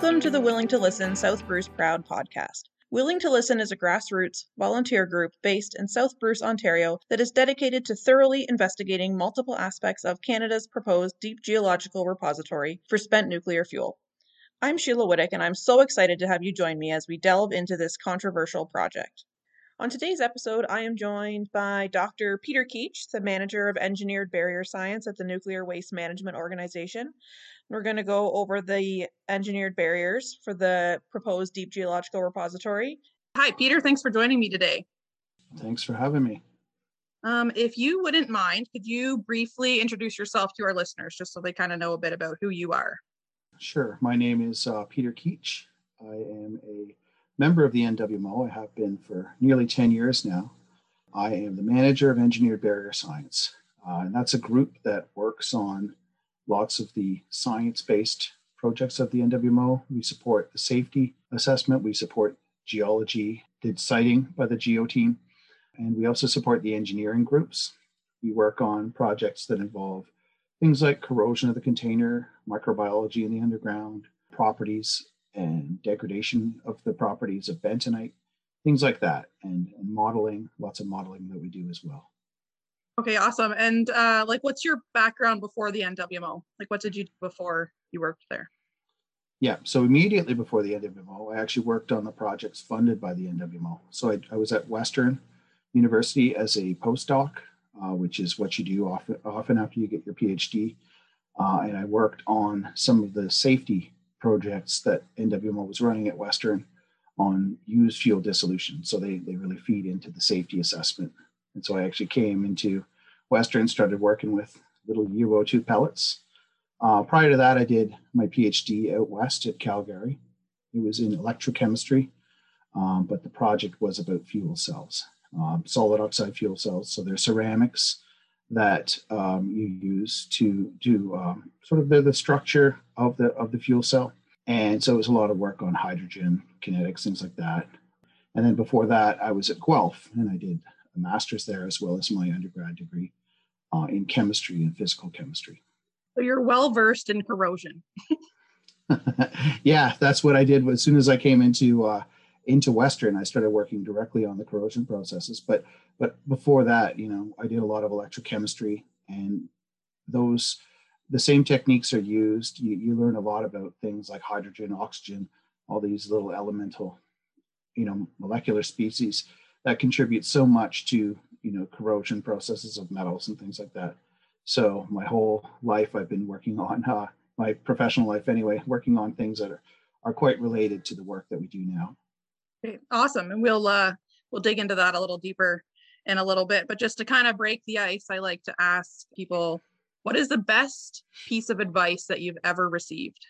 Welcome to the Willing to Listen South Bruce Proud podcast. Willing to Listen is a grassroots volunteer group based in South Bruce, Ontario, that is dedicated to thoroughly investigating multiple aspects of Canada's proposed deep geological repository for spent nuclear fuel. I'm Sheila Whittick, and I'm so excited to have you join me as we delve into this controversial project. On today's episode, I am joined by Dr. Peter Keech, the manager of engineered barrier science at the Nuclear Waste Management Organization. We're going to go over the engineered barriers for the proposed deep geological repository. Hi, Peter. Thanks for joining me today. Thanks for having me. Um, if you wouldn't mind, could you briefly introduce yourself to our listeners just so they kind of know a bit about who you are? Sure. My name is uh, Peter Keech. I am a member of the NWMO. I have been for nearly 10 years now. I am the manager of engineered barrier science, uh, and that's a group that works on lots of the science based projects of the NWMO. We support the safety assessment, we support geology, did siting by the GEO team, and we also support the engineering groups. We work on projects that involve things like corrosion of the container, microbiology in the underground, properties and degradation of the properties of bentonite, things like that, and, and modeling, lots of modeling that we do as well. Okay, awesome. And uh, like, what's your background before the NWMO? Like, what did you do before you worked there? Yeah, so immediately before the NWMO, I actually worked on the projects funded by the NWMO. So I, I was at Western University as a postdoc, uh, which is what you do often, often after you get your PhD. Uh, and I worked on some of the safety projects that NWMO was running at Western on used fuel dissolution. So they, they really feed into the safety assessment and so I actually came into Western, started working with little UO2 pellets. Uh, prior to that, I did my PhD out west at Calgary. It was in electrochemistry, um, but the project was about fuel cells, um, solid oxide fuel cells. So they're ceramics that um, you use to do um, sort of the, the structure of the of the fuel cell. And so it was a lot of work on hydrogen kinetics, things like that. And then before that, I was at Guelph and I did a master's there as well as my undergrad degree uh, in chemistry and physical chemistry. So you're well versed in corrosion. yeah, that's what I did as soon as I came into uh, into Western. I started working directly on the corrosion processes. But but before that, you know, I did a lot of electrochemistry, and those the same techniques are used. You, you learn a lot about things like hydrogen, oxygen, all these little elemental, you know, molecular species that contribute so much to you know corrosion processes of metals and things like that. So my whole life I've been working on uh, my professional life anyway, working on things that are, are quite related to the work that we do now. Okay, awesome, and we'll uh, we'll dig into that a little deeper in a little bit. But just to kind of break the ice, I like to ask people, what is the best piece of advice that you've ever received?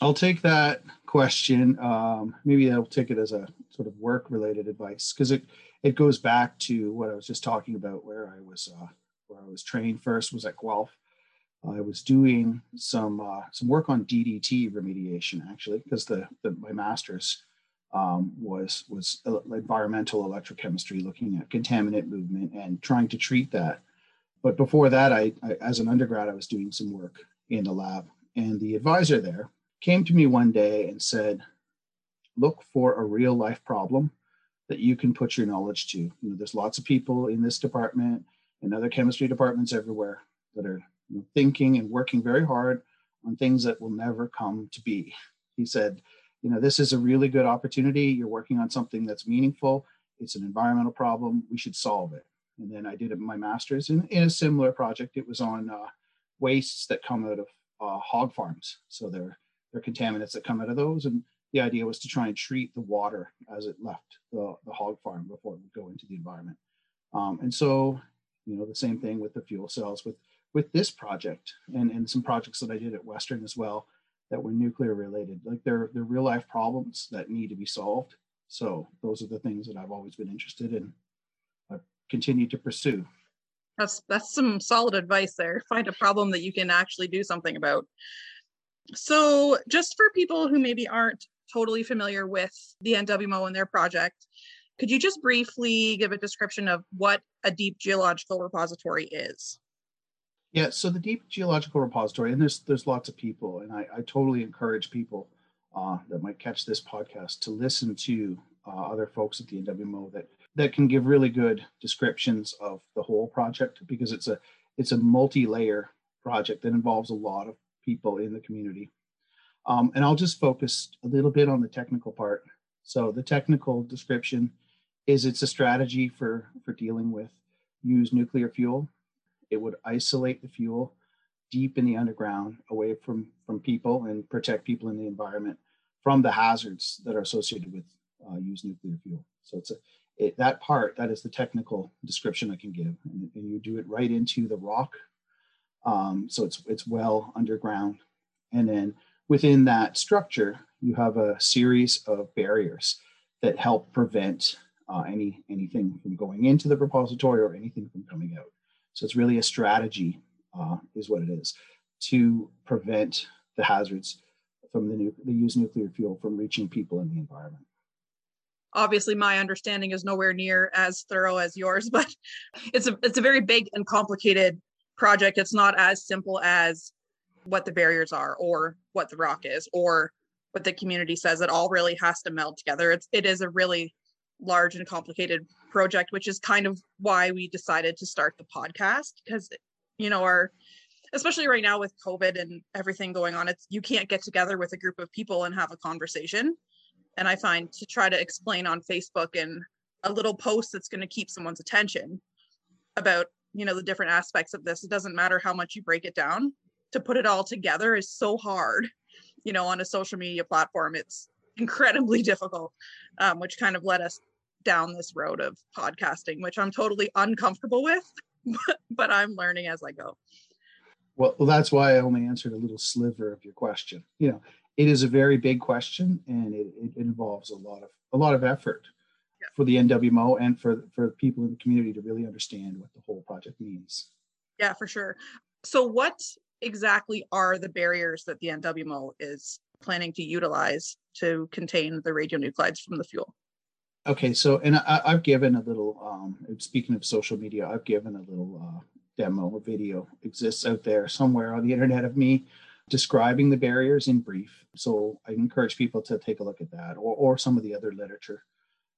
I'll take that question. Um, maybe I'll take it as a sort of work related advice because it it goes back to what I was just talking about, where I was uh, where I was trained first was at Guelph. I was doing some uh, some work on DDT remediation actually because the, the my master's um, was was environmental electrochemistry, looking at contaminant movement and trying to treat that. But before that, I, I as an undergrad, I was doing some work in the lab, and the advisor there came to me one day and said, look for a real life problem that you can put your knowledge to. You know, there's lots of people in this department and other chemistry departments everywhere that are you know, thinking and working very hard on things that will never come to be. He said, you know, this is a really good opportunity. You're working on something that's meaningful. It's an environmental problem. We should solve it. And then I did my master's in, in a similar project. It was on uh, wastes that come out of uh, hog farms. So they're there are contaminants that come out of those. And the idea was to try and treat the water as it left the, the hog farm before it would go into the environment. Um, and so, you know, the same thing with the fuel cells with with this project and, and some projects that I did at Western as well that were nuclear related. Like they're they're real life problems that need to be solved. So those are the things that I've always been interested in. I've to pursue. That's that's some solid advice there. Find a problem that you can actually do something about. So, just for people who maybe aren't totally familiar with the NWMO and their project, could you just briefly give a description of what a deep geological repository is? Yeah, so the deep geological repository, and there's there's lots of people, and I, I totally encourage people uh, that might catch this podcast to listen to uh, other folks at the NWMO that that can give really good descriptions of the whole project because it's a it's a multi-layer project that involves a lot of people in the community. Um, and I'll just focus a little bit on the technical part. So the technical description is it's a strategy for for dealing with used nuclear fuel. It would isolate the fuel deep in the underground, away from from people, and protect people in the environment from the hazards that are associated with uh, used nuclear fuel. So it's a it, that part that is the technical description I can give, and, and you do it right into the rock. Um, so it's it's well underground, and then within that structure, you have a series of barriers that help prevent uh, any anything from going into the repository or anything from coming out. So it's really a strategy, uh, is what it is, to prevent the hazards from the, the used nuclear fuel from reaching people in the environment obviously my understanding is nowhere near as thorough as yours but it's a it's a very big and complicated project. It's not as simple as what the barriers are or what the rock is or what the community says. It all really has to meld together. It's it is a really large and complicated project which is kind of why we decided to start the podcast because you know our especially right now with covid and everything going on it's you can't get together with a group of people and have a conversation and i find to try to explain on facebook and a little post that's going to keep someone's attention about you know the different aspects of this it doesn't matter how much you break it down to put it all together is so hard. You know on a social media platform it's incredibly difficult um, which kind of led us down this road of podcasting which i'm totally uncomfortable with but, but i'm learning as i go. Well, well that's why i only answered a little sliver of your question. You know it is a very big question and it, it involves a lot of a lot of effort yeah. for the NWMO and for for people in the community to really understand what the whole project means. Yeah, for sure. So what exactly are the barriers that the NWMO is planning to utilize to contain the radionuclides from the fuel? Okay, so and I, have given a little. Um, speaking of social media, I've given a little uh, demo, a video exists out there somewhere on the internet of me describing the barriers in brief. So I encourage people to take a look at that or, or some of the other literature.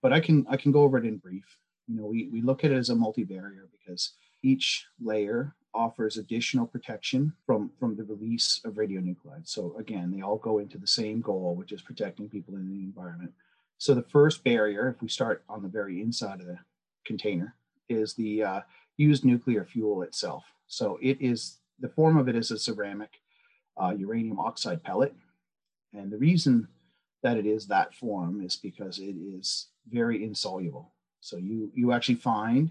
But I can I can go over it in brief. You know, we, we look at it as a multi-barrier because each layer offers additional protection from, from the release of radionuclides. So again, they all go into the same goal, which is protecting people in the environment. So the first barrier, if we start on the very inside of the container, is the uh, used nuclear fuel itself. So it is the form of it is a ceramic uh, uranium oxide pellet. And the reason that it is that form is because it is very insoluble. So you, you actually find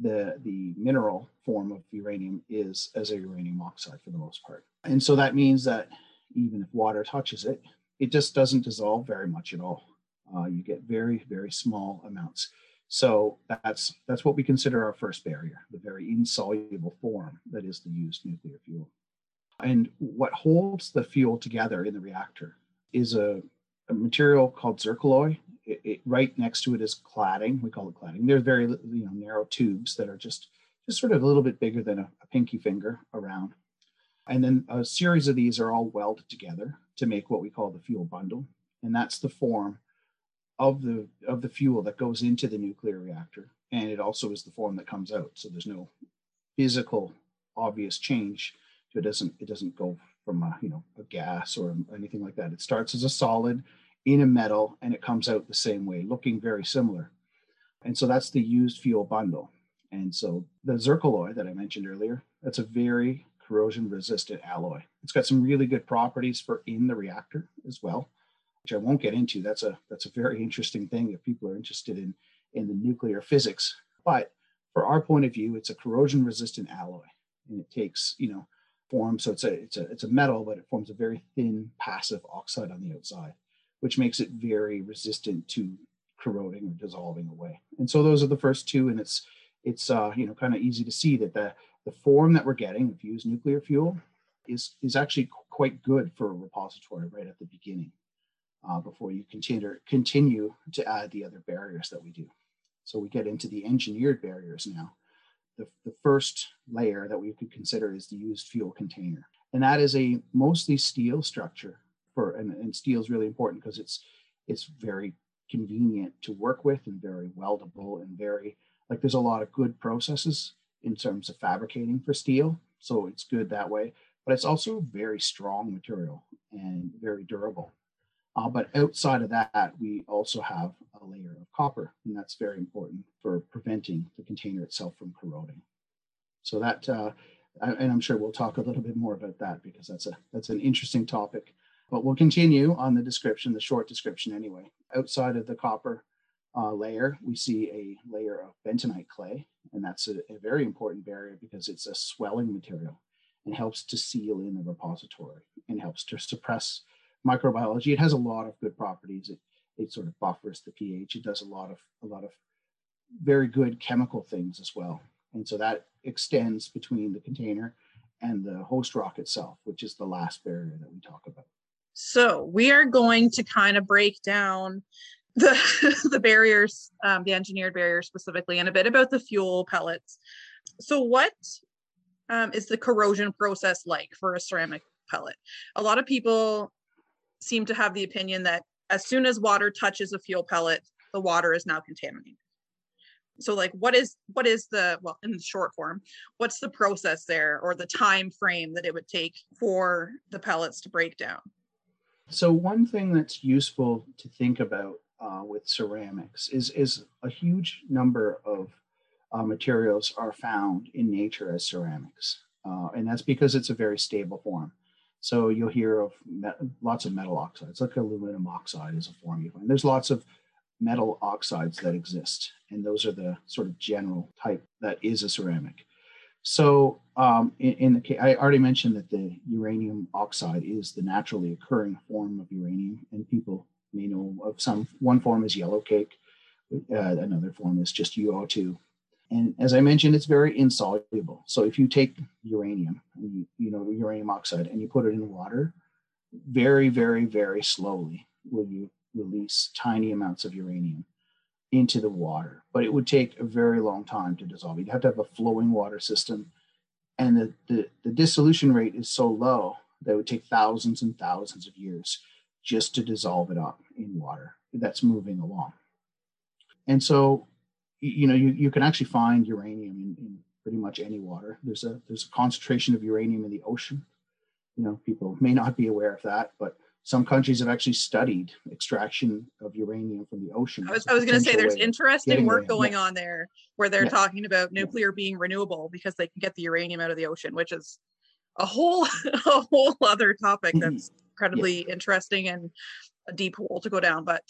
the, the mineral form of uranium is as a uranium oxide for the most part. And so that means that even if water touches it, it just doesn't dissolve very much at all. Uh, you get very, very small amounts. So that's that's what we consider our first barrier, the very insoluble form that is the used nuclear fuel. And what holds the fuel together in the reactor is a, a material called zircaloy. It, it, right next to it is cladding. We call it cladding. They're very you know narrow tubes that are just just sort of a little bit bigger than a, a pinky finger around. And then a series of these are all welded together to make what we call the fuel bundle, and that's the form of the of the fuel that goes into the nuclear reactor, and it also is the form that comes out. So there's no physical obvious change so it doesn't it doesn't go from a, you know a gas or anything like that. It starts as a solid in a metal and it comes out the same way, looking very similar. And so that's the used fuel bundle. And so the zircaloy that I mentioned earlier, that's a very corrosion resistant alloy. It's got some really good properties for in the reactor as well, which I won't get into. That's a that's a very interesting thing if people are interested in in the nuclear physics. But for our point of view, it's a corrosion resistant alloy. And it takes, you know, So it's a it's a it's a metal, but it forms a very thin passive oxide on the outside, which makes it very resistant to corroding or dissolving away. And so those are the first two, and it's it's uh, you know kind of easy to see that the the form that we're getting if you use nuclear fuel is is actually quite good for a repository right at the beginning uh, before you continue continue to add the other barriers that we do. So we get into the engineered barriers now the, the first layer that we could consider is the used fuel container. And that is a mostly steel structure for and, and steel is really important because it's it's very convenient to work with and very weldable and very like there's a lot of good processes in terms of fabricating for steel so it's good that way but it's also very strong material and very durable uh, but outside of that we also have a layer of copper and that's very important for preventing the container itself from corroding so that uh, and i'm sure we'll talk a little bit more about that because that's a that's an interesting topic but we'll continue on the description, the short description anyway. Outside of the copper uh, layer, we see a layer of bentonite clay, and that's a, a, very important barrier because it's a swelling material and helps to seal in the repository and helps to suppress microbiology. It has a lot of good properties. It, it sort of buffers the pH. It does a lot of a lot of very good chemical things as well. And so that extends between the container and the host rock itself, which is the last barrier that we talk about. So we are going to kind of break down the the barriers, um, the engineered barriers specifically, and a bit about the fuel pellets. So what um, is the corrosion process like for a ceramic pellet? A lot of people seem to have the opinion that as soon as water touches a fuel pellet, the water is now contaminated. So like what is what is the well in the short form, what's the process there or the time frame that it would take for the pellets to break down? So one thing that's useful to think about uh, with ceramics is is a huge number of uh, materials are found in nature as ceramics, uh, and that's because it's a very stable form. So you'll hear of lots of metal oxides, like aluminum oxide is a form you find. There's lots of metal oxides that exist, and those are the sort of general type that is a ceramic. So um, in, in, the case, I already mentioned that the uranium oxide is the naturally occurring form of uranium, and people may know of some. One form is yellow cake, uh, another form is just UO2. And as I mentioned, it's very insoluble. So if you take uranium, you, know uranium oxide, and you put it in water, very, very, very slowly will you release tiny amounts of uranium into the water, but it would take a very long time to dissolve. You'd have to have a flowing water system. And the, the, the dissolution rate is so low that it would take thousands and thousands of years just to dissolve it up in water that's moving along. And so, you know, you, you can actually find uranium in, in pretty much any water. There's a there's a concentration of uranium in the ocean. You know, people may not be aware of that, but some countries have actually studied extraction of uranium from the ocean. I was, was going to say there's interesting work going yeah. on there where they're yeah. talking about nuclear yeah. being renewable because they can get the uranium out of the ocean, which is a whole a whole other topic mm-hmm. that's incredibly interesting and a deep hole to go down. But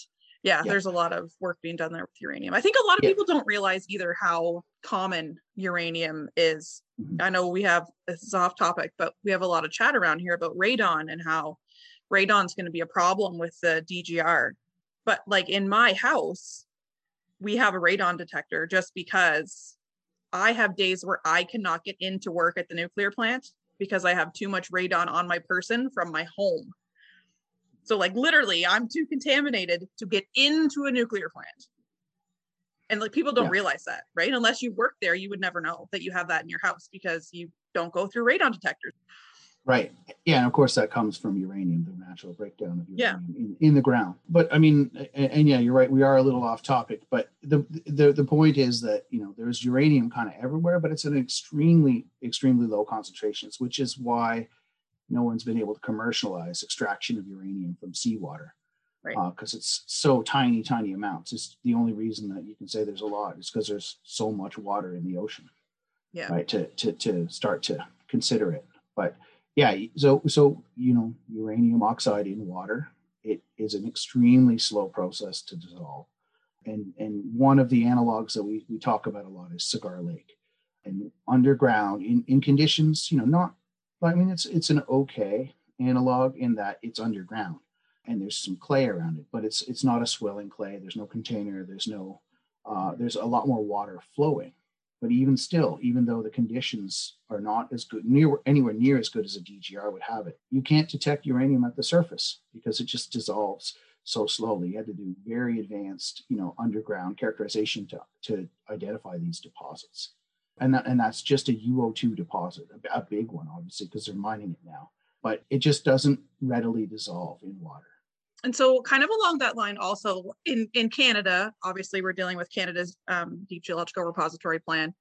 yeah, there's a lot of work being done there with uranium. I think a lot of people don't realize either how common uranium is. Mm-hmm. I know we have this is off topic, but we have a lot of chat around here about radon and how radon's going to be a problem with the DGR. But like in my house, we have a radon detector just because I have days where I cannot get into work at the nuclear plant because I have too much radon on my person from my home. So like literally I'm too contaminated to get into a nuclear plant. And like people don't yeah. realize that, right? Unless you work there, you would never know that you have that in your house because you don't go through radon detectors. Right. Yeah, and of course that comes from uranium, the natural breakdown of uranium yeah. in, in the ground. But I mean, and, and, yeah, you're right. We are a little off topic, but the the the point is that you know there's uranium kind of everywhere, but it's an extremely extremely low concentrations, which is why no one's been able to commercialize extraction of uranium from seawater. Right. Because uh, it's so tiny, tiny amounts. It's the only reason that you can say there's a lot is because there's so much water in the ocean. Yeah. Right. To to to start to consider it, but yeah so so you know uranium oxide in water it is an extremely slow process to dissolve and and one of the analogs that we, we talk about a lot is cigar lake and underground in, in conditions you know not i mean it's it's an okay analog in that it's underground and there's some clay around it but it's it's not a swelling clay there's no container there's no uh, there's a lot more water flowing but even still, even though the conditions are not as good, near anywhere near as good as a DGR would have it, you can't detect uranium at the surface because it just dissolves so slowly. You had to do very advanced, you know, underground characterization to, to identify these deposits. And, that, and that's just a UO2 deposit, a, a big one, obviously, because they're mining it now. but it just doesn't readily dissolve in water. And so, kind of along that line, also in, in Canada, obviously, we're dealing with Canada's um, Deep Geological Repository Plan.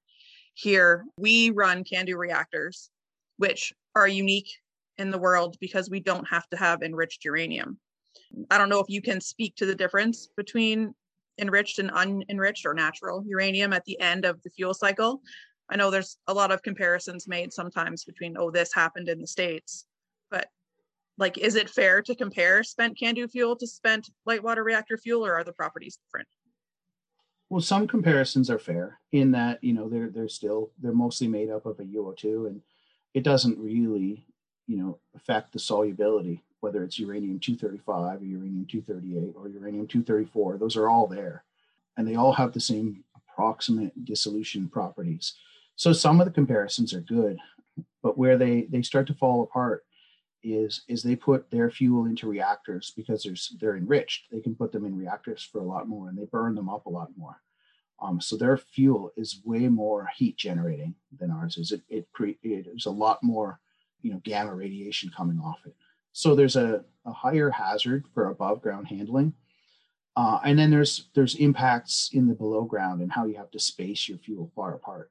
Here, we run CANDU reactors, which are unique in the world because we don't have to have enriched uranium. I don't know if you can speak to the difference between enriched and unenriched or natural uranium at the end of the fuel cycle. I know there's a lot of comparisons made sometimes between, oh, this happened in the States, but like, is it fair to compare spent CANDU fuel to spent light water reactor fuel, or are the properties different? Well, some comparisons are fair in that you know they're they're still they're mostly made up of a UO2, and it doesn't really you know affect the solubility whether it's uranium 235 or uranium 238 or uranium 234. Those are all there, and they all have the same approximate dissolution properties. So some of the comparisons are good, but where they they start to fall apart is is they put their fuel into reactors because there's they're enriched. They can put them in reactors for a lot more, and they burn them up a lot more. Um, so their fuel is way more heat generating than ours is. It it, cre- it there's a lot more you know gamma radiation coming off it. So there's a, a higher hazard for above ground handling. Uh, and then there's there's impacts in the below ground and how you have to space your fuel far apart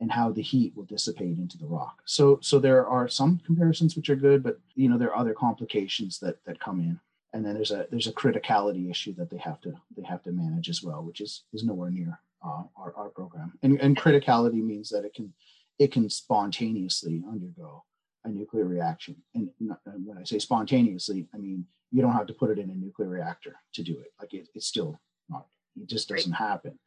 and how the heat will dissipate into the rock. So so there are some comparisons which are good, but you know there are other complications that that come in. And then there's a there's a criticality issue that they have to they have to manage as well, which is is nowhere near uh, our, our program. And, and criticality means that it can it can spontaneously undergo a nuclear reaction. And when I say spontaneously, I mean you don't have to put it in a nuclear reactor to do it. Like it, it's still not. It just doesn't happen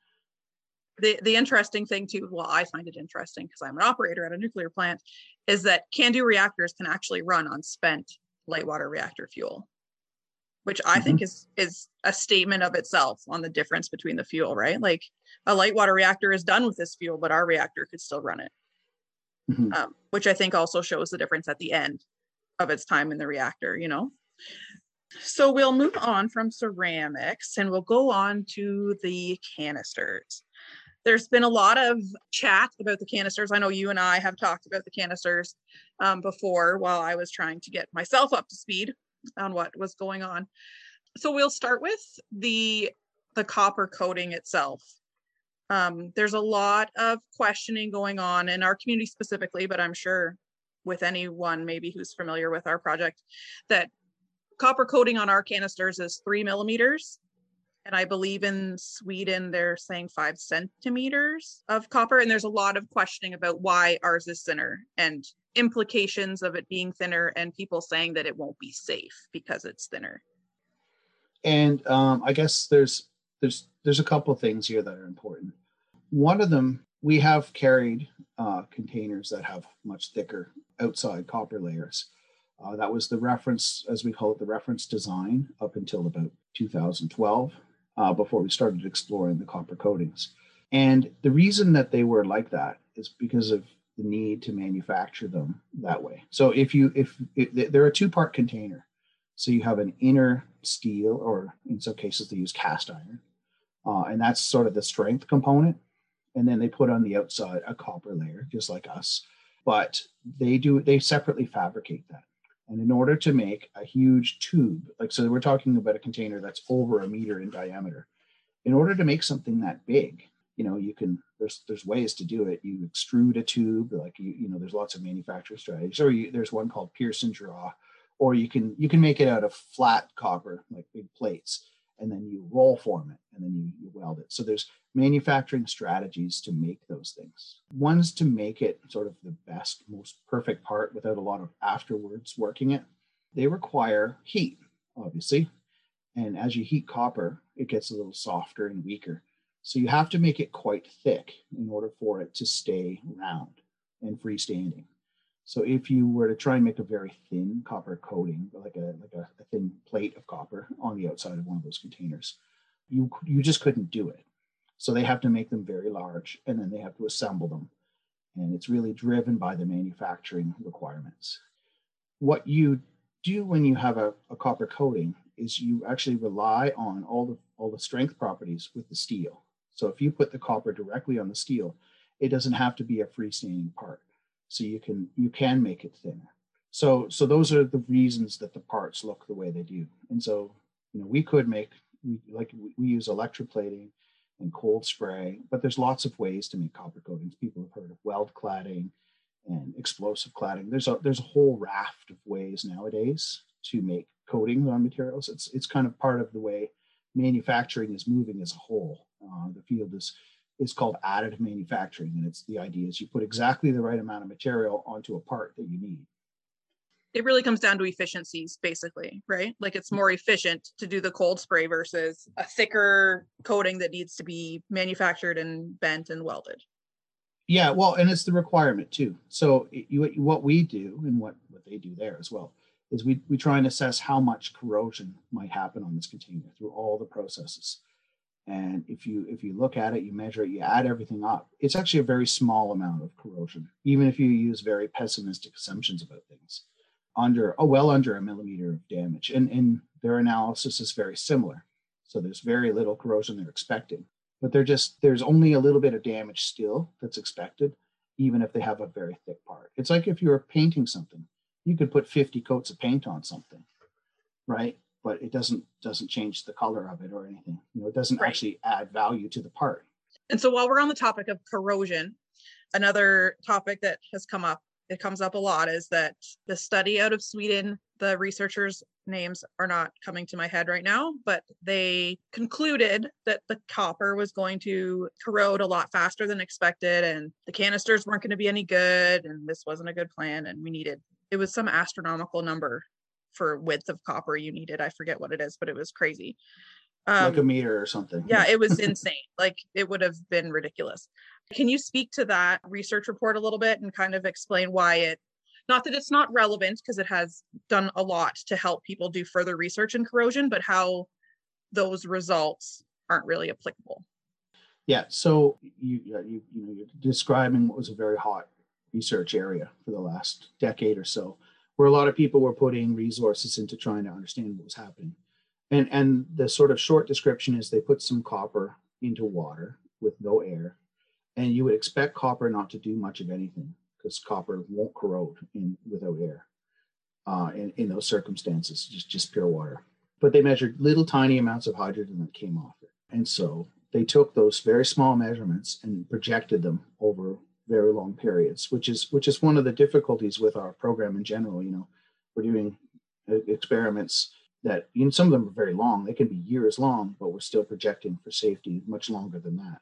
the the interesting thing too well i find it interesting because i'm an operator at a nuclear plant is that CANDU reactors can actually run on spent light water reactor fuel which i mm-hmm. think is is a statement of itself on the difference between the fuel right like a light water reactor is done with this fuel but our reactor could still run it mm-hmm. um, which i think also shows the difference at the end of its time in the reactor you know so we'll move on from ceramics and we'll go on to the canisters there's been a lot of chat about the canisters. I know you and I have talked about the canisters um, before while I was trying to get myself up to speed on what was going on. So we'll start with the the copper coating itself. Um, there's a lot of questioning going on in our community specifically, but I'm sure with anyone maybe who's familiar with our project that copper coating on our canisters is three millimeters and I believe in Sweden they're saying five centimeters of copper. And there's a lot of questioning about why ours is thinner and implications of it being thinner, and people saying that it won't be safe because it's thinner. And um, I guess there's there's there's a couple things here that are important. One of them, we have carried uh, containers that have much thicker outside copper layers. Uh, that was the reference, as we call it, the reference design up until about 2012 uh, before we started exploring the copper coatings. And the reason that they were like that is because of the need to manufacture them that way. So if you if, if they're a two part container, so you have an inner steel, or in some cases they use cast iron, uh, and that's sort of the strength component. And then they put on the outside a copper layer, just like us. But they do they separately fabricate that. And in order to make a huge tube, like so we're talking about a container that's over a meter in diameter. In order to make something that big, you know, you can there's there's ways to do it. You extrude a tube, like you you know, there's lots of manufacturing strategies. Or you, there's one called and draw, or you can you can make it out of flat copper, like big plates, and then you roll form it, and then you, you weld it. So there's manufacturing strategies to make those things. One's to make it sort of the best, most perfect part without a lot of afterwards working it. They require heat, obviously. And as you heat copper, it gets a little softer and weaker. So you have to make it quite thick in order for it to stay round and freestanding. So if you were to try and make a very thin copper coating, like a like a, a thin plate of copper on the outside of one of those containers, you you just couldn't do it so they have to make them very large and then they have to assemble them. And it's really driven by the manufacturing requirements. What you do when you have a, a copper coating is you actually rely on all the all the strength properties with the steel. So if you put the copper directly on the steel, it doesn't have to be a freestanding part. So you can you can make it thinner. So so those are the reasons that the parts look the way they do. And so you know we could make we like we use electroplating and cold spray, but there's lots of ways to make copper coatings. People have heard of weld cladding and explosive cladding. There's a there's a whole raft of ways nowadays to make coatings on materials. It's it's kind of part of the way manufacturing is moving as a whole. Uh, the field is is called additive manufacturing, and it's the idea is you put exactly the right amount of material onto a part that you need. It really comes down to efficiencies, basically, right? Like it's more efficient to do the cold spray versus a thicker coating that needs to be manufactured and bent and welded. Yeah, well, and it's the requirement too. So you, what we do and what what they do there as well is we we try and assess how much corrosion might happen on this container through all the processes. And if you if you look at it, you measure it, you add everything up, it's actually a very small amount of corrosion, even if you use very pessimistic assumptions about things. Under oh well under a millimeter of damage. And and their analysis is very similar. So there's very little corrosion they're expecting but they're just there's only a little bit of damage still that's expected even if they have a very thick part it's like if you're painting something you could put 50 coats of paint on something right but it doesn't doesn't change the color of it or anything. You know it doesn't right. actually add value to the part. And so while we're on the topic of corrosion another topic that has come up it comes up a lot is that the study out of sweden the researchers names are not coming to my head right now, but they concluded that the copper was going to corrode a lot faster than expected and the canisters weren't going to be any good and this wasn't a good plan and we needed it was some astronomical number for width of copper you needed. I forget what it is, but it was crazy. Um, like a meter or something. yeah, it was insane. Like it would have been ridiculous. Can you speak to that research report a little bit and kind of explain why it not that it's not relevant because it has done a lot to help people do further research in corrosion, but how those results aren't really applicable. Yeah, so you you you know you're describing what was a very hot research area for the last decade or so, where a lot of people were putting resources into trying to understand what was happening. And and the sort of short description is they put some copper into water with no air, and you would expect copper not to do much of anything because copper won't corrode in without air uh, in, in those circumstances, just, just pure water. But they measured little tiny amounts of hydrogen that came off it. And so they took those very small measurements and projected them over very long periods, which is which is one of the difficulties with our program in general. You know, we're doing uh, experiments that you know some of them are very long; they can be years long, but we're still projecting for safety much longer than that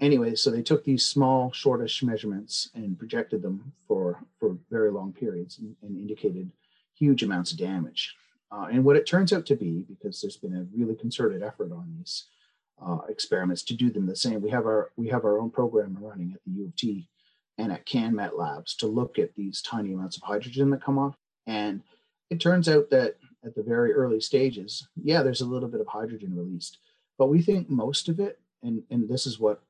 anyway, so they took these small, shortish measurements and projected them for for very long periods and, and indicated huge amounts of damage. Uh, and what it turns out to be, because there's been a really concerted effort on these uh, experiments to do them the same, we have our we have our own program running at the U of T and at CanMet Labs to look at these tiny amounts of hydrogen that come off. And it turns out that at the very early stages, yeah, there's a little bit of hydrogen released, but we think most of it, and and this is what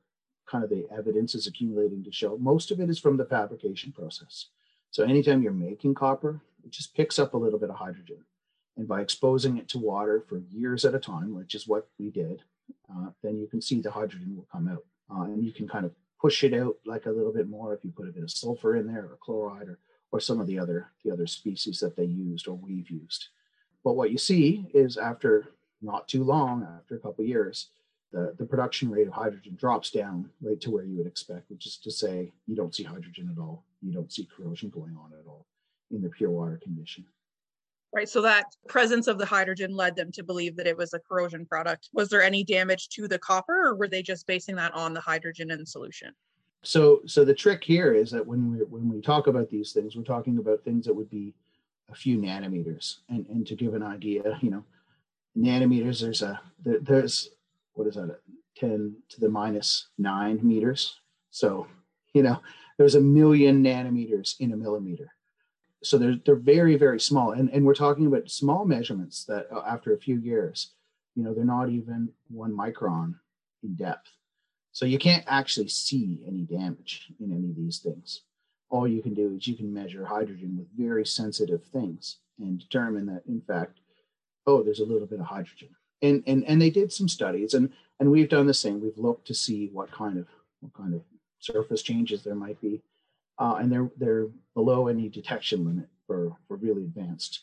kind of the evidence is accumulating to show most of it is from the fabrication process. So anytime you're making copper, it just picks up a little bit of hydrogen. And by exposing it to water for years at a time, which is what we did, uh, then you can see the hydrogen will come out. Uh, and you can kind of push it out like a little bit more if you put a bit of sulfur in there or chloride or, or some of the other, the other species that they used or we've used. But what you see is after not too long, after a couple years, the, the production rate of hydrogen drops down right to where you would expect, which is to say you don't see hydrogen at all. You don't see corrosion going on at all in the pure water condition. Right. So that presence of the hydrogen led them to believe that it was a corrosion product. Was there any damage to the copper or were they just basing that on the hydrogen in solution? So so the trick here is that when we when we talk about these things, we're talking about things that would be a few nanometers. And and to give an idea, you know, nanometers, there's a there, there's what is that 10 to the minus 9 meters so you know there's a million nanometers in a millimeter so they're, they're very very small. And, and we're talking about small measurements that uh, after a few years you know they're not even one micron in depth. So you can't actually see any damage in any of these things. All you can do is you can measure hydrogen with very sensitive things and determine that in fact oh there's a little bit of hydrogen. And and and they did some studies and and we've done the same. We've looked to see what kind of what kind of surface changes there might be uh, and they're they're below any detection limit for for really advanced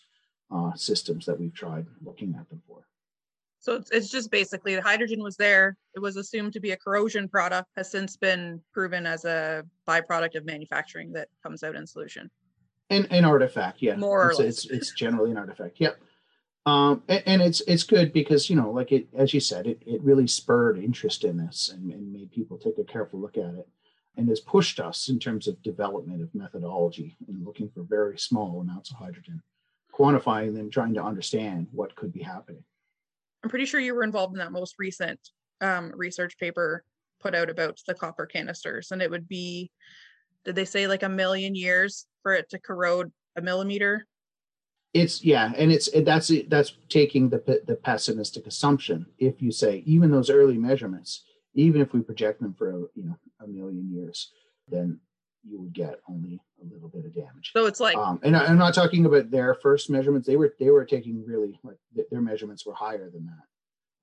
uh, systems that we've tried looking at them for. So it's, it's just basically the hydrogen was there. It was assumed to be a corrosion product, has since been proven as a byproduct of manufacturing that comes out in solution. An, an artifact, yeah. More it's, it's, it's generally an artifact. Yep. Um, and, and, it's it's good because you know, like it as you said, it, it really spurred interest in this and, and made people take a careful look at it and has pushed us in terms of development of methodology and looking for very small amounts of hydrogen, quantifying them, trying to understand what could be happening. I'm pretty sure you were involved in that most recent um, research paper put out about the copper canisters, and it would be, did they say like a million years for it to corrode a millimeter? It's yeah, and it's that's that's taking the the pessimistic assumption. If you say even those early measurements, even if we project them for you know a million years, then you would get only a little bit of damage. So it's like, um, and I, am not talking about their first measurements. They were they were taking really like their measurements were higher than that.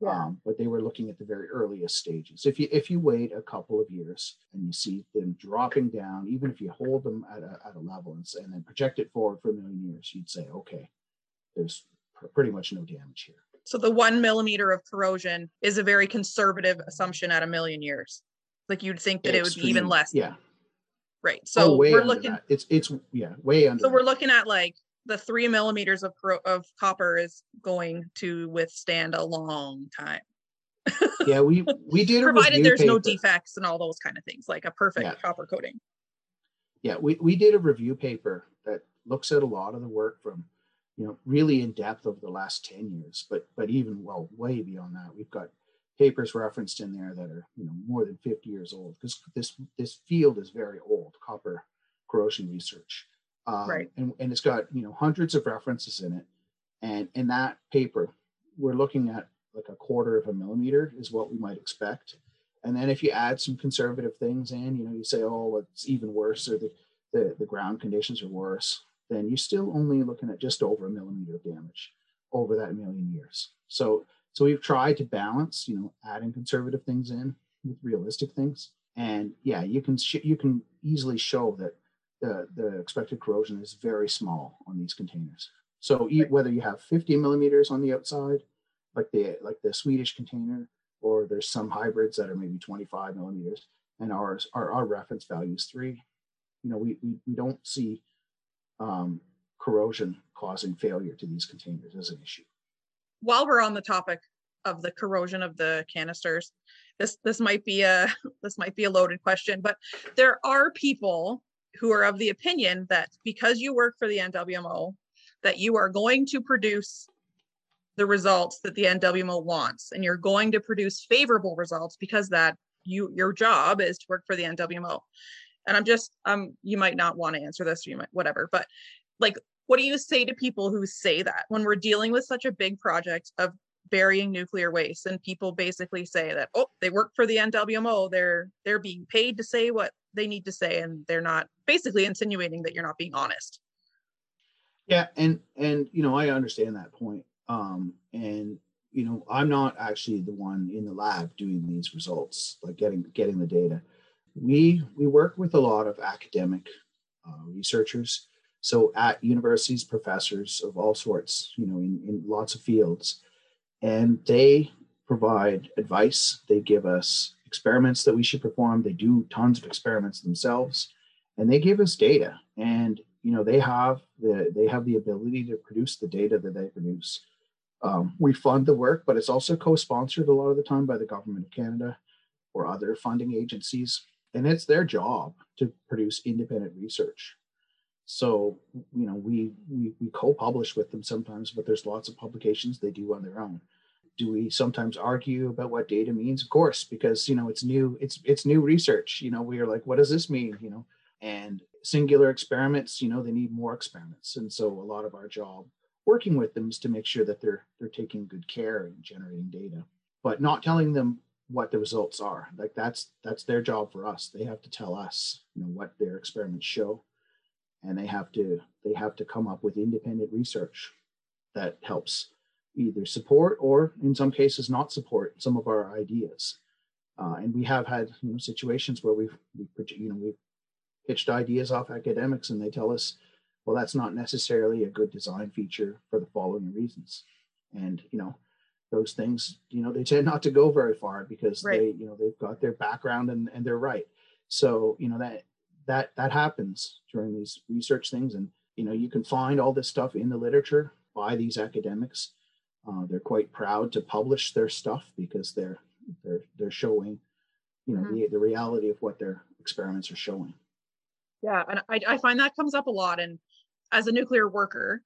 Yeah. Um, but they were looking at the very earliest stages. If you if you wait a couple of years and you see them dropping down, even if you hold them at a, at a level and, and then project it forward for a million years, you'd say, okay, there's pr- pretty much no damage here. So the one millimeter of corrosion is a very conservative assumption at a million years. Like you'd think that Extreme, it would be even less. Yeah. Right. Oh, so oh, we're looking. That. It's it's yeah, way under. So that. we're looking at like the three millimeters of of copper is going to withstand a long time. yeah, we we did provided there's paper. no defects and all those kind of things, like a perfect yeah. copper coating. Yeah, we we did a review paper that looks at a lot of the work from you know really in depth over the last 10 years but but even well way beyond that we've got papers referenced in there that are you know more than 50 years old because this this field is very old copper corrosion research. Um, right. and, and it's got you know hundreds of references in it. And in that paper we're looking at like a quarter of a millimeter is what we might expect. And then if you add some conservative things in you know you say oh it's even worse or the the, the ground conditions are worse then you're still only looking at just over a millimeter of damage over that million years. So so we've tried to balance, you know, adding conservative things in with realistic things. And yeah, you can sh- you can easily show that the the expected corrosion is very small on these containers. So e- whether you have 50 millimeters on the outside, like the like the Swedish container, or there's some hybrids that are maybe 25 millimeters, and ours our, our reference value is three. You know, we we, we don't see um, corrosion causing failure to these containers as an issue while we're on the topic of the corrosion of the canisters, this this might be a this might be a loaded question, but there are people who are of the opinion that because you work for the NWMO, that you are going to produce the results that the NWMO wants, and you're going to produce favorable results because that you your job is to work for the NWMO. And I'm just um you might not want to answer this, you might whatever, but like what do you say to people who say that when we're dealing with such a big project of burying nuclear waste and people basically say that oh they work for the NWMO they're they're being paid to say what they need to say and they're not basically insinuating that you're not being honest. Yeah and and you know i understand that point um and you know i'm not actually the one in the lab doing these results like getting getting the data. We we work with a lot of academic uh, researchers so at universities, professors of all sorts, you know, in, in lots of fields, and they provide advice. They give us experiments that we should perform. They do tons of experiments themselves, and they give us data. And you know, they have the they have the ability to produce the data that they produce. Um, we fund the work, but it's also co-sponsored a lot of the time by the government of Canada or other funding agencies, and it's their job to produce independent research. So, you know, we, we, we co-publish with them sometimes, but there's lots of publications they do on their own. Do we sometimes argue about what data means? Of course, because, you know, it's new, it's, it's new research, you know, we are like, what does this mean? You know, and singular experiments, you know, they need more experiments. And so a lot of our job working with them is to make sure that they're, they're taking good care and generating data, but not telling them what the results are. Like that's, that's their job for us. They have to tell us, you know, what their experiments show and they have to they have to come up with independent research that helps either support or in some cases not support some of our ideas uh, and we have had you know, situations where we've, we've you know we've pitched ideas off academics and they tell us Well, that's not necessarily a good design feature for the following reasons. And, you know, those things, you know, they tend not to go very far because right. they, you know, they've got their background and, and they're right. So, you know, that that that happens during these research things. And, you know, you can find all this stuff in the literature by these academics. Uh, they're quite proud to publish their stuff because they're they're they're showing, you know, mm-hmm. the, the reality of what their experiments are showing. Yeah, and I, I find that comes up a lot. And as a nuclear worker,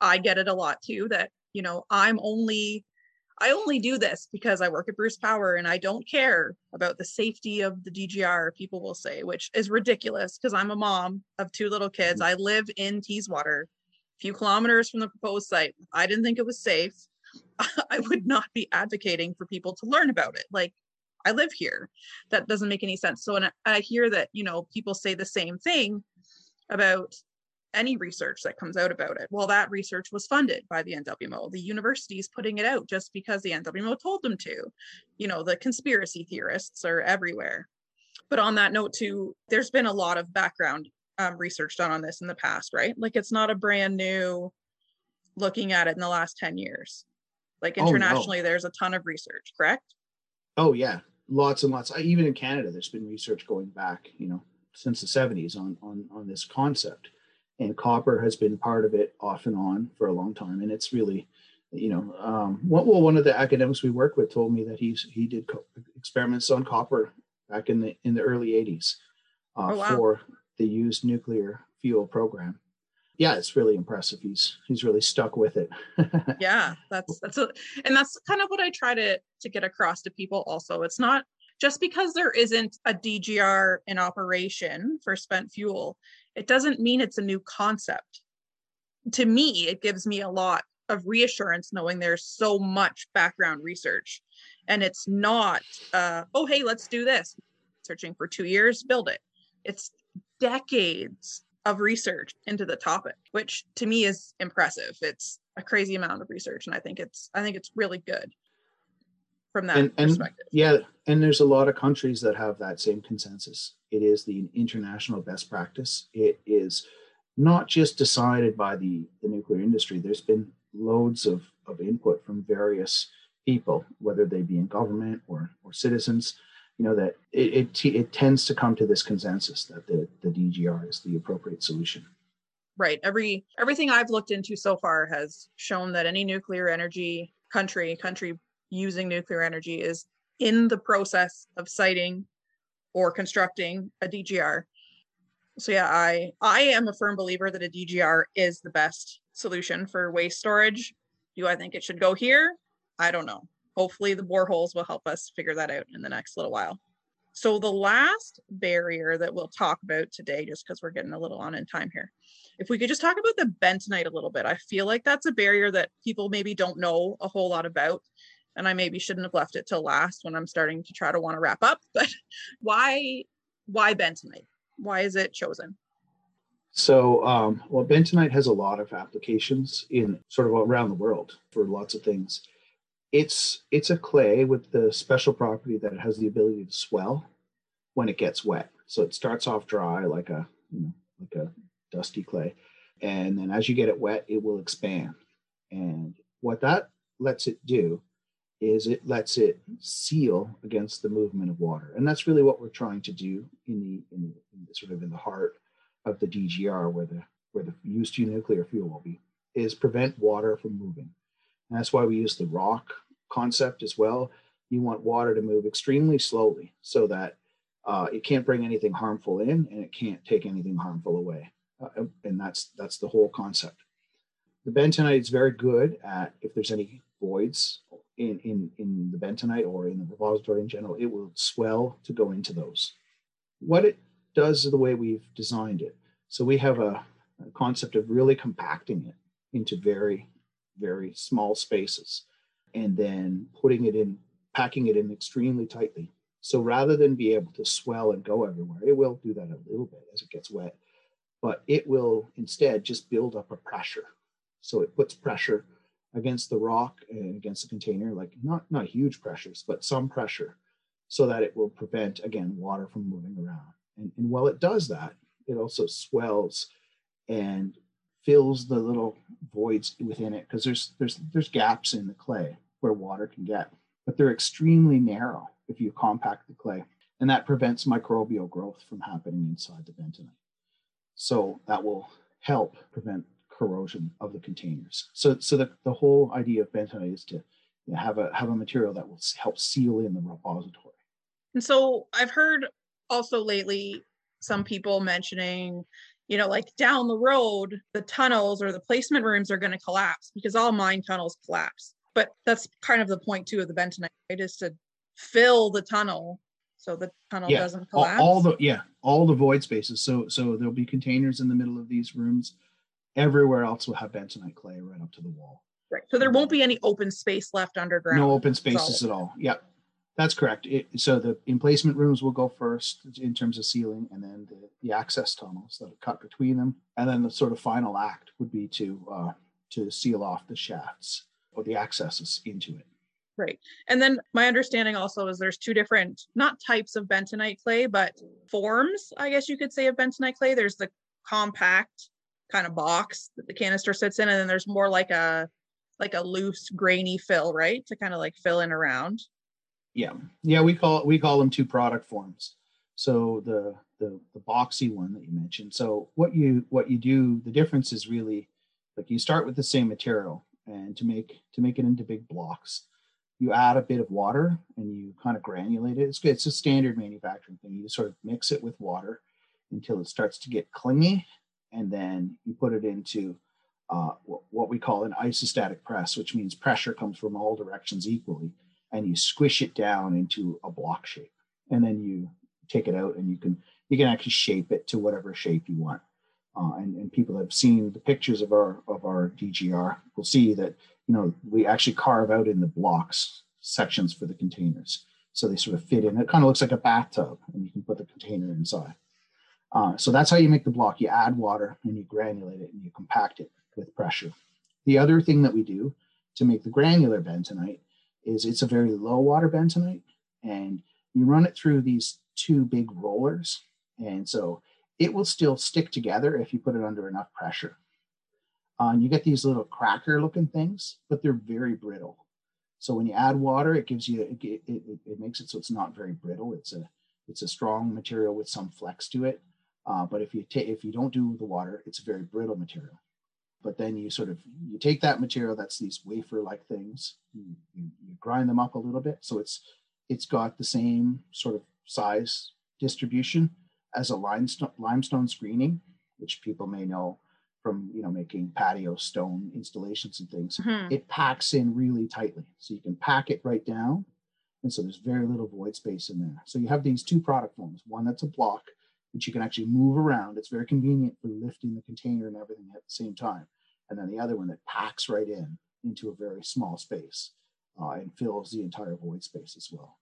I get it a lot too. That you know, I'm only I only do this because I work at Bruce Power and I don't care about the safety of the DGR, people will say, which is ridiculous because I'm a mom of two little kids. Mm-hmm. I live in Teeswater, a few kilometers from the proposed site. I didn't think it was safe. I would not be advocating for people to learn about it. Like, I live here. That doesn't make any sense. So, and I hear that, you know, people say the same thing about any research that comes out about it. Well, that research was funded by the NWMO. The university is putting it out just because the NWMO told them to. You know, the conspiracy theorists are everywhere. But on that note, too, there's been a lot of background um, research done on this in the past, right? Like it's not a brand new looking at it in the last 10 years. Like internationally, oh, no. there's a ton of research, correct? Oh, yeah. Lots and lots. Even in Canada, there's been research going back, you know, since the 70s on on on this concept and copper has been part of it off and on for a long time. And it's really, you know, um, well, one of the academics we work with told me that he's he did co- experiments on copper back in the in the early '80s uh, oh, wow. for the used nuclear fuel program. Yeah, it's really impressive. He's he's really stuck with it. yeah, that's that's a, and that's kind of what I try to to get across to people. Also, it's not just because there isn't a DGR in operation for spent fuel it doesn't mean it's a new concept. To me, it gives me a lot of reassurance knowing there's so much background research and it's not uh, oh hey let's do this. Searching for two years build it. It's decades of research into the topic which to me is impressive. It's a crazy amount of research and i think it's i think it's really good from that and, and perspective. yeah and there's a lot of countries that have that same consensus it is the international best practice. It is not just decided by the, the nuclear industry. There's been loads of, of input from various people, whether they be in government or, or citizens, you know, that it, it, it tends to come to this consensus that the, the DGR is the appropriate solution. Right. Every everything I've looked into so far has shown that any nuclear energy country, country using nuclear energy is in the process of siting or constructing a DGR. So yeah, I I am a firm believer that a DGR is the best solution for waste storage. Do I think it should go here? I don't know. Hopefully the boreholes will help us figure that out in the next little while. So the last barrier that we'll talk about today, just because we're getting a little on in time here, if we could just talk about the bentonite a little bit. I feel like that's a barrier that people maybe don't know a whole lot about and I maybe shouldn't have left it till last when I'm starting to try to want to wrap up. But why why bentonite? Why is it chosen? So, um, well, bentonite has a lot of applications in sort of around the world for lots of things. It's it's a clay with the special property that it has the ability to swell when it gets wet. So it starts off dry like a you know like a dusty clay, and then as you get it wet, it will expand. And what that lets it do is it lets it seal against the movement of water. And that's really what we're trying to do in the, in, the sort of in the heart of the DGR where the where the used nuclear fuel will be, is prevent water from moving. And that's why we use the rock concept as well. You want water to move extremely slowly so that uh, it can't bring anything harmful in and it can't take anything harmful away. Uh, and that's that's the whole concept. The bentonite is very good at if there's any voids in, in, in the bentonite or in the repository in general, it will swell to go into those. What it does is the way we've designed it. So we have a, a concept of really compacting it into very, very small spaces and then putting it in, packing it in extremely tightly. So rather than be able to swell and go everywhere, it will do that a little bit as it gets wet, but it will instead just build up a pressure. So it puts pressure against the rock and against the container, like not not huge pressures, but some pressure, so that it will prevent again water from moving around. And, and while it does that, it also swells and fills the little voids within it because there's there's there's gaps in the clay where water can get, but they're extremely narrow if you compact the clay, and that prevents microbial growth from happening inside the bentonite. So that will help prevent corrosion of the containers. So so the, the whole idea of bentonite is to have a have a material that will help seal in the repository. And so I've heard also lately some people mentioning you know, like down the road, the tunnels or the placement rooms are going to collapse because all mine tunnels collapse. But that's kind of the point too of the bentonite, right? Is to fill the tunnel so the tunnel yeah, doesn't collapse. All, all the yeah, all the void spaces. So so there'll be containers in the middle of these rooms. Everywhere else will have bentonite clay right up to the wall. Right. So there won't be any open space left underground. No open spaces at all. Yep. That's correct. It, so the emplacement rooms will go first in terms of sealing, and then the, the access tunnels that are cut between them, and then the sort of final act would be to uh, to seal off the shafts or the accesses into it. Right. And then my understanding also is there's two different, not types of bentonite clay, but forms, I guess you could say, of bentonite clay. There's the compact kind of box that the canister sits in, and then there's more like a like a loose grainy fill, right? To kind of like fill in around. Yeah, yeah, we call we call them two product forms. So the the the boxy one that you mentioned. So what you what you do, the difference is really like you start with the same material, and to make to make it into big blocks, you add a bit of water and you kind of granulate it. It's good it's a standard manufacturing thing. You sort of mix it with water until it starts to get clingy, and then you put it into uh, what we call an isostatic press, which means pressure comes from all directions equally and you squish it down into a block shape. And then you take it out and you can you can actually shape it to whatever shape you want. Uh, and, and people have seen the pictures of our of our dgr will see that you know we actually carve out in the blocks sections for the containers. So they sort of fit in. It kind of looks like a bathtub and you can put the container inside uh, so that's how you make the block. You add water and you granulate it and you compact it with pressure. The other thing that we do to make the granular bentonite is it's a very low water bentonite and you run it through these two big rollers and so it will still stick together if you put it under enough pressure. Uh, and you get these little cracker looking things but they're very brittle. So when you add water it gives you it, it, it, it makes it so it's not very brittle. It's a it's a strong material with some flex to it uh, but if you take if you don't do the water it's a very brittle material. But then you sort of you take that material that's these wafer like things you, you, you, grind them up a little bit. So it's it's got the same sort of size distribution as a limestone limestone screening which people may know from you know making patio stone installations and things. Mm-hmm. it packs in really tightly. So you can pack it right down and so there's very little void space in there. So you have these two product forms one that's a block which you can actually move around it's very convenient for lifting the container and everything at the same time and then the other one that packs right in into a very small space uh, and fills the entire void space as well.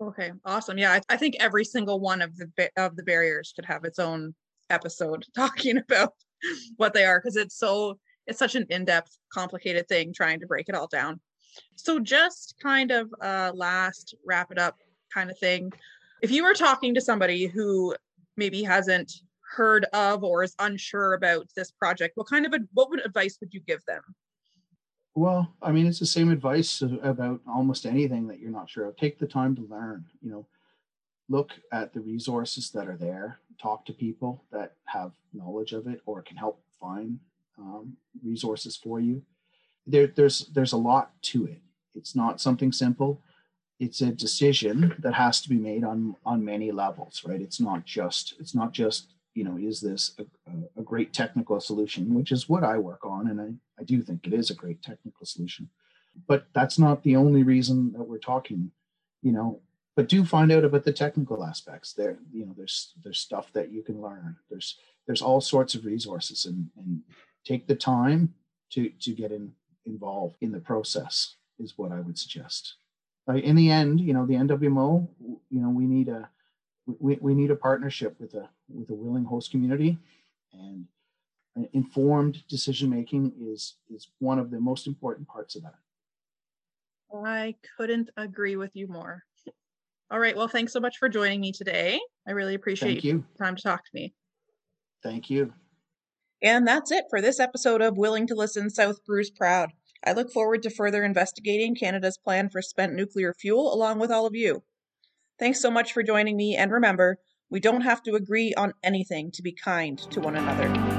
Okay, awesome. Yeah, I, I think every single one of the of the barriers could have its own episode talking about what they are because it's so it's such an in-depth, complicated thing trying to break it all down. So just kind of uh last wrap it up kind of thing. If you were talking to somebody who maybe hasn't heard of or is unsure about this project, what kind of a, what would advice would you give them? Well, I mean, it's the same advice about almost anything that you're not sure of. Take the time to learn. You know, look at the resources that are there. Talk to people that have knowledge of it or can help find um, resources for you. There, there's there's a lot to it. It's not something simple. It's a decision that has to be made on on many levels, right? It's not just it's not just you know, is this a, a, great technical solution, which is what I work on. And I, I do think it is a great technical solution. But that's not the only reason that we're talking, you know, but do find out about the technical aspects there. You know, there's there's stuff that you can learn. There's there's all sorts of resources and, and take the time to to get in, involved in the process is what I would suggest. In the end, you know, the NWMO, you know, we need a we, we need a partnership with a with a willing host community. And informed decision making is is one of the most important parts of that. I couldn't agree with you more. All right. Well thanks so much for joining me today. I really appreciate you. time to talk to me. Thank you. And that's it for this episode of Willing to Listen South Bruce Proud. I look forward to further investigating Canada's plan for spent nuclear fuel along with all of you. Thanks so much for joining me, and remember, we don't have to agree on anything to be kind to one another.